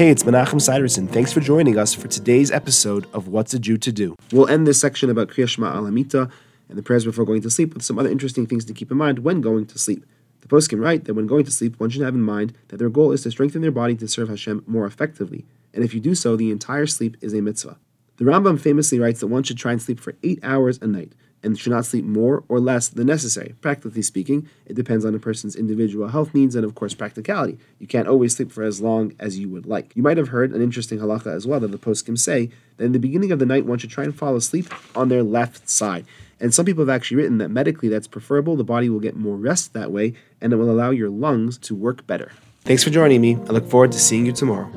Hey, it's Menachem Siderson. Thanks for joining us for today's episode of What's a Jew to Do. We'll end this section about Kriya Shema Alamita and the prayers before going to sleep with some other interesting things to keep in mind when going to sleep. The poskim write that when going to sleep, one should have in mind that their goal is to strengthen their body to serve Hashem more effectively, and if you do so, the entire sleep is a mitzvah. The Rambam famously writes that one should try and sleep for eight hours a night and should not sleep more or less than necessary. Practically speaking, it depends on a person's individual health needs and, of course, practicality. You can't always sleep for as long as you would like. You might have heard an interesting halacha as well that the poskim say that in the beginning of the night one should try and fall asleep on their left side. And some people have actually written that medically that's preferable. The body will get more rest that way, and it will allow your lungs to work better. Thanks for joining me. I look forward to seeing you tomorrow.